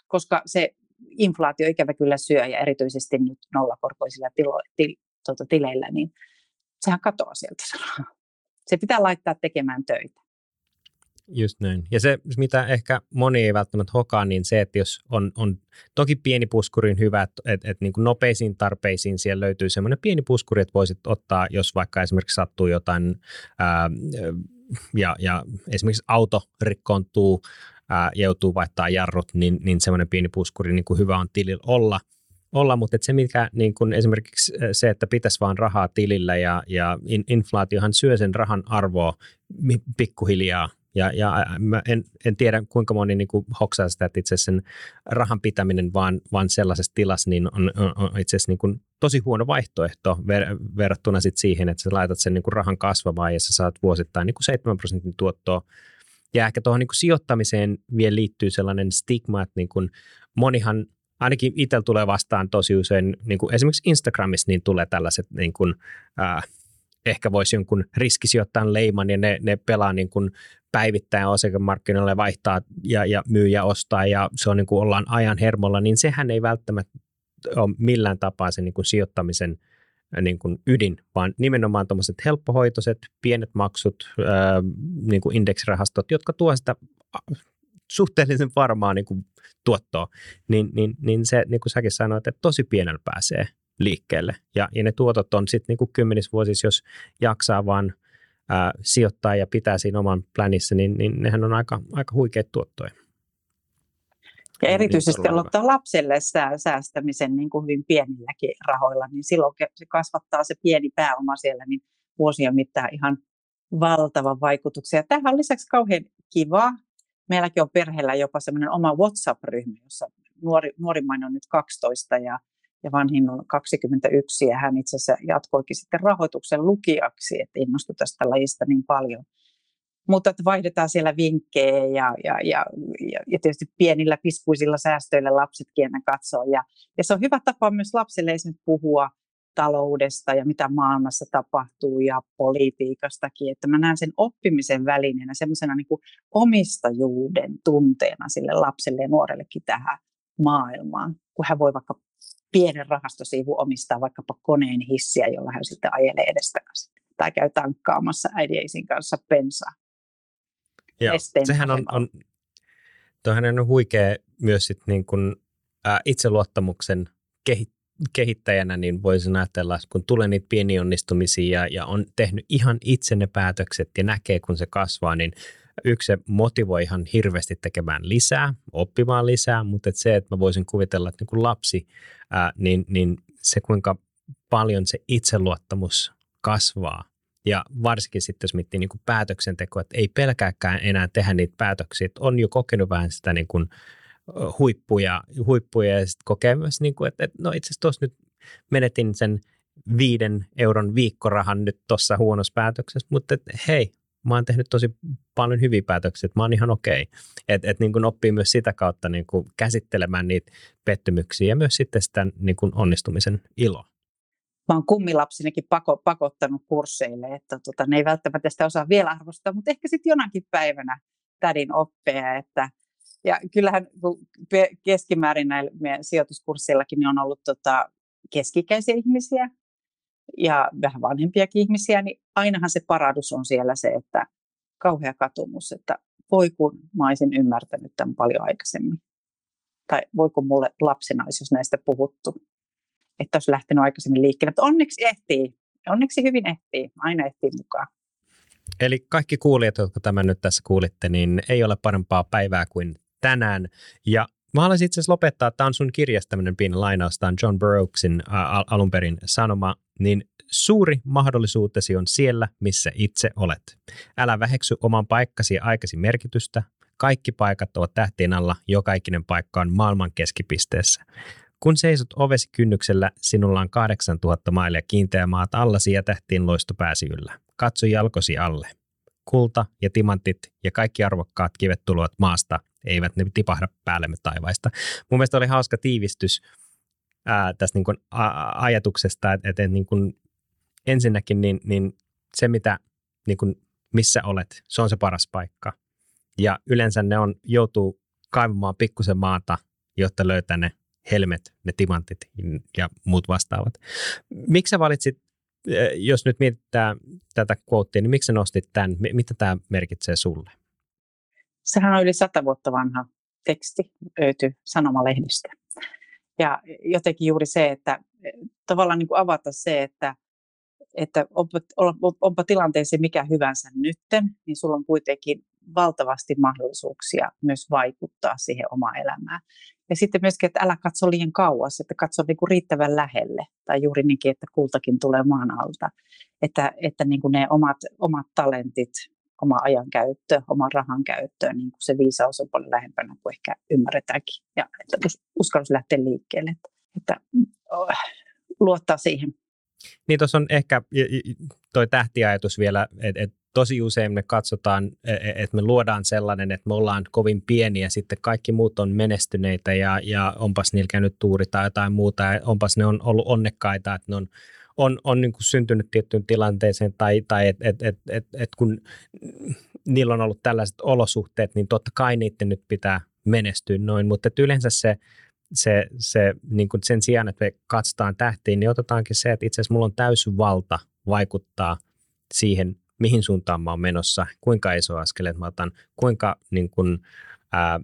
koska se inflaatio ikävä kyllä syö ja erityisesti nyt nollakorkoisilla tilo, til, tuota, tileillä, niin sehän katoaa sieltä. Se pitää laittaa tekemään töitä. Just näin. Ja se, mitä ehkä moni ei välttämättä hokaa, niin se, että jos on, on toki pieni puskuri hyvä, että, että, että niin kuin nopeisiin tarpeisiin siellä löytyy semmoinen pieni puskuri, että voisit ottaa, jos vaikka esimerkiksi sattuu jotain ää, ja, ja esimerkiksi auto rikkoontuu ää, joutuu vaihtaa jarrut, niin, niin semmoinen pieni puskuri niin kuin hyvä on tilillä olla – olla, mutta se mikä niin kun esimerkiksi se, että pitäisi vaan rahaa tilillä ja, ja inflaatiohan syö sen rahan arvoa pikkuhiljaa ja, ja mä en, en tiedä, kuinka moni niin kuin hoksaa sitä, että itse asiassa sen rahan pitäminen vaan, vaan sellaisessa tilassa niin on, on, on itse asiassa niin kuin tosi huono vaihtoehto ver, verrattuna sit siihen, että sä laitat sen niin kuin rahan kasvamaan ja sä saat vuosittain niin kuin 7 prosentin tuottoa. Ja ehkä tuohon niin kuin sijoittamiseen vielä liittyy sellainen stigma, että niin kuin monihan ainakin itsellä tulee vastaan tosi usein, niin kuin esimerkiksi Instagramissa niin tulee tällaiset niin kuin, äh, ehkä voisi jonkun riskisijoittajan leiman ja ne, ne pelaa niin kuin päivittäin osakemarkkinoille vaihtaa ja, ja myy ja ostaa ja se on niin kuin ollaan ajan hermolla, niin sehän ei välttämättä ole millään tapaa se niin kuin sijoittamisen niin kuin ydin, vaan nimenomaan tuommoiset helppohoitoiset, pienet maksut, ää, niin kuin indeksirahastot, jotka tuovat sitä suhteellisen varmaa niin kuin tuottoa, niin, niin, niin se, niin kuin säkin sanoit, että tosi pienellä pääsee liikkeelle. Ja, ja ne tuotot on sitten niin kymmenis vuosissa, jos jaksaa vaan ää, sijoittaa ja pitää siinä oman plänissa, niin, niin nehän on aika, aika huikeat tuottoja. Ja erityisesti aloittaa lapselle säästämisen niin kuin hyvin pienilläkin rahoilla, niin silloin se kasvattaa se pieni pääoma siellä niin vuosien mittaan ihan valtavan vaikutuksia. Tähän on lisäksi kauhean kiva. Meilläkin on perheellä jopa semmoinen oma WhatsApp-ryhmä, jossa nuori, nuorimmainen on nyt 12 ja ja vanhin on 21 ja hän itse asiassa jatkoikin sitten rahoituksen lukijaksi, että innostui tästä lajista niin paljon. Mutta että vaihdetaan siellä vinkkejä ja, ja, ja, ja, tietysti pienillä piskuisilla säästöillä lapsetkin ennen katsoo. Ja, ja se on hyvä tapa myös lapsille esimerkiksi puhua taloudesta ja mitä maailmassa tapahtuu ja politiikastakin. Että mä näen sen oppimisen välineenä semmoisena niin omistajuuden tunteena sille lapselle ja nuorellekin tähän maailmaan, kun hän voi vaikka pienen rahastosiivun omistaa vaikkapa koneen hissiä, jolla hän sitten ajelee edestakaisin. Tai käy tankkaamassa äidin kanssa pensaa. Joo, sehän on, on, on huikea myös sit niin kun, ää, itseluottamuksen kehit, kehittäjänä, niin voisin ajatella, kun tulee niitä pieniä onnistumisia ja, ja on tehnyt ihan itse ne päätökset ja näkee, kun se kasvaa, niin yksi se motivoi ihan hirveästi tekemään lisää, oppimaan lisää, mutta et se, että mä voisin kuvitella, että niin kuin lapsi, ää, niin, niin se kuinka paljon se itseluottamus kasvaa. Ja varsinkin sitten, jos miettii niin kuin päätöksentekoa, että ei pelkääkään enää tehdä niitä päätöksiä, että on jo kokenut vähän sitä niin kuin huippuja, huippuja ja sitten kokee myös, niin kuin, että, että no itse asiassa tuossa nyt menetin sen viiden euron viikkorahan nyt tuossa huonossa päätöksessä, mutta että, hei, mä oon tehnyt tosi paljon hyviä päätöksiä, että mä oon ihan okei. Okay. Että et, niin oppii myös sitä kautta niin kuin käsittelemään niitä pettymyksiä ja myös sitten sitä niin kuin onnistumisen iloa mä oon kummilapsinekin pako, pakottanut kursseille, että tota, ne ei välttämättä sitä osaa vielä arvostaa, mutta ehkä sitten jonakin päivänä tädin oppeja, että ja kyllähän keskimäärin näillä meidän on ollut tota, keskikäisiä ihmisiä ja vähän vanhempiakin ihmisiä, niin ainahan se paradus on siellä se, että kauhea katumus, että voi kun mä olisin ymmärtänyt tämän paljon aikaisemmin. Tai voi kun mulle lapsena olisi, jos näistä puhuttu että olisi lähtenyt aikaisemmin liikkeelle. Mutta onneksi ehtii, onneksi hyvin ehtii, aina ehtii mukaan. Eli kaikki kuulijat, jotka tämän nyt tässä kuulitte, niin ei ole parempaa päivää kuin tänään. Ja mä haluaisin itse asiassa lopettaa, tämä on sun kirjasta tämmöinen pieni lainaus, tämä on John Burroughsin al- alun perin sanoma, niin suuri mahdollisuutesi on siellä, missä itse olet. Älä väheksy oman paikkasi ja aikasi merkitystä. Kaikki paikat ovat tähtien alla, joka ikinen paikka on maailman keskipisteessä. Kun seisot ovesi kynnyksellä, sinulla on 8000 mailia kiinteä maata allasi ja tähtiin loisto pääsi yllä. Katso jalkosi alle. Kulta ja timantit ja kaikki arvokkaat kivet tulevat maasta, eivät ne tipahda päällemme taivaista. Mun mielestä oli hauska tiivistys ää, tästä niin kuin a- ajatuksesta, että, että niin kuin ensinnäkin niin, niin se, mitä, niin kuin, missä olet, se on se paras paikka. Ja yleensä ne on, joutuu kaivamaan pikkusen maata, jotta löytää ne helmet, ne timantit ja muut vastaavat. Miksi sä valitsit, jos nyt mietitään tätä quotea, niin miksi nostit tämän? Mitä tämä merkitsee sulle? Sehän on yli sata vuotta vanha teksti, löytyy sanomalehdistä. Ja jotenkin juuri se, että eh, tavallaan niin kuin avata se, että, että onpa, onpa tilanteeseen mikä hyvänsä nytten, niin sulla on kuitenkin valtavasti mahdollisuuksia myös vaikuttaa siihen omaan elämään. Ja sitten myöskin, että älä katso liian kauas, että katso niin kuin riittävän lähelle. Tai juuri niinkin, että kultakin tulee maan alta. Että, että niin kuin ne omat, omat talentit, oma ajankäyttö, oma rahan käyttö, niin kuin se viisaus on paljon lähempänä kuin ehkä ymmärretäänkin. Ja että uskallus lähteä liikkeelle. Että, että oh, luottaa siihen. Niin tuossa on ehkä toi tähtiajatus vielä, että et tosi usein me katsotaan, e, e, että me luodaan sellainen, että me ollaan kovin pieniä, sitten kaikki muut on menestyneitä ja, ja onpas niillä käynyt tuuri tai jotain muuta, ja onpas ne on ollut onnekkaita, että ne on, on, on niin kuin syntynyt tiettyyn tilanteeseen tai, tai että et, et, et, et kun niillä on ollut tällaiset olosuhteet, niin totta kai niiden nyt pitää menestyä noin, mutta yleensä se, se, se niin kuin sen sijaan, että me katsotaan tähtiin, niin otetaankin se, että itse asiassa mulla on täysin valta vaikuttaa siihen mihin suuntaan mä oon menossa, kuinka iso askeleet mä otan, kuinka niin kun, ää,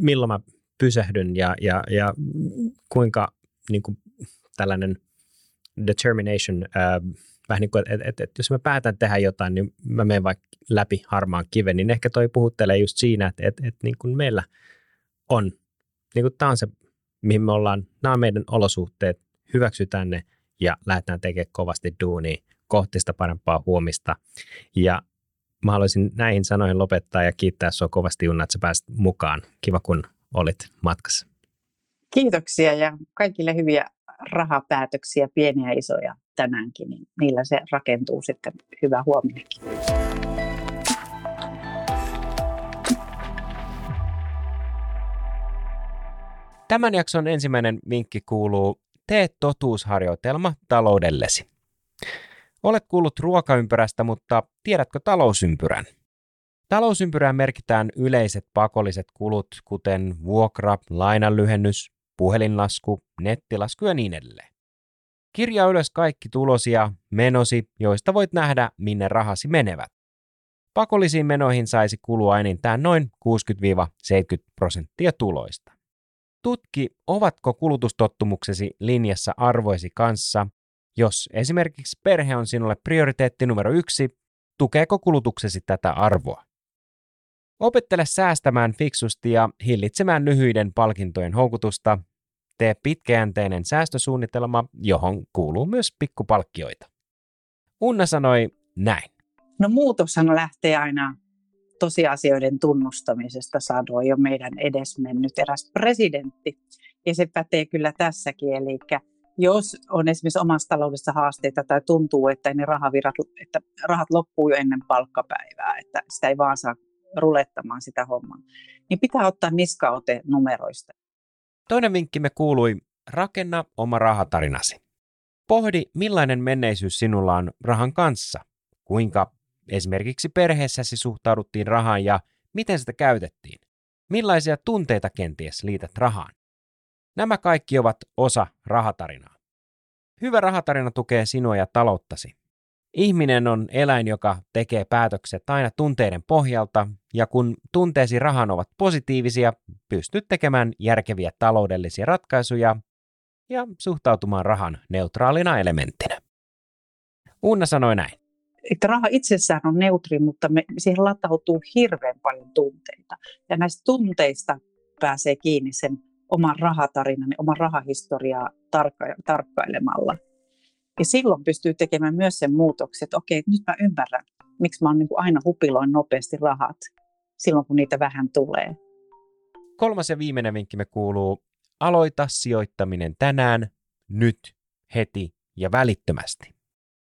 milloin mä pysähdyn ja, ja, ja kuinka niin kuin tällainen determination, ää, vähän niin kuin, että et, et, jos mä päätän tehdä jotain, niin mä menen vaikka läpi harmaan kiven, niin ehkä toi puhuttelee just siinä, että et, et, niin kuin meillä on, niin kuin tämä on se, mihin me ollaan, nämä on meidän olosuhteet, hyväksytään ne ja lähdetään tekemään kovasti duunia kohti sitä parempaa huomista. Ja mä haluaisin näihin sanoihin lopettaa ja kiittää sinua kovasti Junna, että sä pääsit mukaan. Kiva, kun olit matkassa. Kiitoksia ja kaikille hyviä rahapäätöksiä, pieniä ja isoja tänäänkin, niin niillä se rakentuu sitten hyvä huominenkin. Tämän jakson ensimmäinen vinkki kuuluu, tee totuusharjoitelma taloudellesi. Olet kuullut ruokaympyrästä, mutta tiedätkö talousympyrän? Talousympyrään merkitään yleiset pakolliset kulut, kuten vuokra, lainanlyhennys, puhelinlasku, nettilasku ja niin edelleen. Kirjaa ylös kaikki tulosia, menosi, joista voit nähdä, minne rahasi menevät. Pakollisiin menoihin saisi kulua enintään noin 60-70 prosenttia tuloista. Tutki, ovatko kulutustottumuksesi linjassa arvoisi kanssa. Jos esimerkiksi perhe on sinulle prioriteetti numero yksi, tukeeko kulutuksesi tätä arvoa? Opettele säästämään fiksusti ja hillitsemään lyhyiden palkintojen houkutusta. Tee pitkäjänteinen säästösuunnitelma, johon kuuluu myös pikkupalkkioita. Unna sanoi näin. No muutoshan lähtee aina tosiasioiden tunnustamisesta, sanoi jo meidän edesmennyt eräs presidentti. Ja se pätee kyllä tässäkin, eli jos on esimerkiksi omassa taloudessa haasteita tai tuntuu, että ne rahavirrat, että rahat loppuu jo ennen palkkapäivää, että sitä ei vaan saa rulettamaan sitä hommaa, niin pitää ottaa niskaote numeroista. Toinen vinkki me kuului, rakenna oma rahatarinasi. Pohdi, millainen menneisyys sinulla on rahan kanssa, kuinka esimerkiksi perheessäsi suhtauduttiin rahaan ja miten sitä käytettiin. Millaisia tunteita kenties liität rahaan? Nämä kaikki ovat osa rahatarinaa. Hyvä rahatarina tukee sinua ja talouttasi. Ihminen on eläin, joka tekee päätökset aina tunteiden pohjalta, ja kun tunteesi rahan ovat positiivisia, pystyt tekemään järkeviä taloudellisia ratkaisuja ja suhtautumaan rahan neutraalina elementtinä. Unna sanoi näin. Että raha itsessään on neutri, mutta me, siihen latautuu hirveän paljon tunteita. Ja näistä tunteista pääsee kiinni sen oman rahatarinan, oman rahahistoriaa tarkka- tarkkailemalla. Ja silloin pystyy tekemään myös sen muutoksen, että okei, nyt mä ymmärrän, miksi mä oon niin aina hupiloin nopeasti rahat silloin, kun niitä vähän tulee. Kolmas ja viimeinen vinkkimme kuuluu, aloita sijoittaminen tänään, nyt, heti ja välittömästi.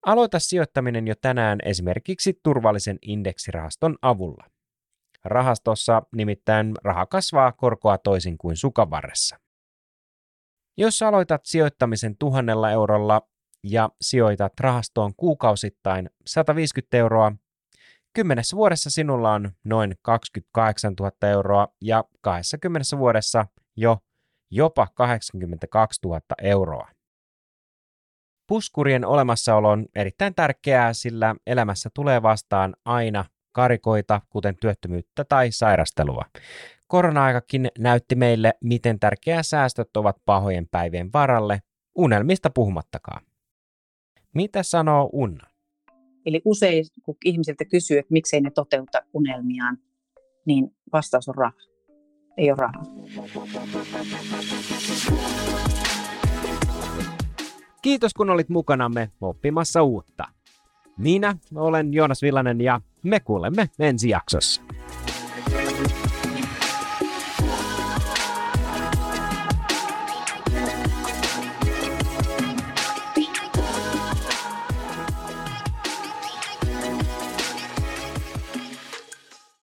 Aloita sijoittaminen jo tänään esimerkiksi turvallisen indeksirahaston avulla. Rahastossa nimittäin raha kasvaa korkoa toisin kuin sukavarressa. Jos aloitat sijoittamisen tuhannella eurolla ja sijoitat rahastoon kuukausittain 150 euroa, kymmenessä vuodessa sinulla on noin 28 000 euroa ja 20 vuodessa jo jopa 82 000 euroa. Puskurien olemassaolo on erittäin tärkeää, sillä elämässä tulee vastaan aina karikoita, kuten työttömyyttä tai sairastelua. Korona-aikakin näytti meille, miten tärkeää säästöt ovat pahojen päivien varalle, unelmista puhumattakaan. Mitä sanoo Unna? Eli usein, kun ihmisiltä kysyy, että miksei ne toteuta unelmiaan, niin vastaus on raha. Ei ole rahaa. Kiitos kun olit mukanamme oppimassa uutta. Minä olen Joonas Villanen ja me kuulemme ensi jaksossa.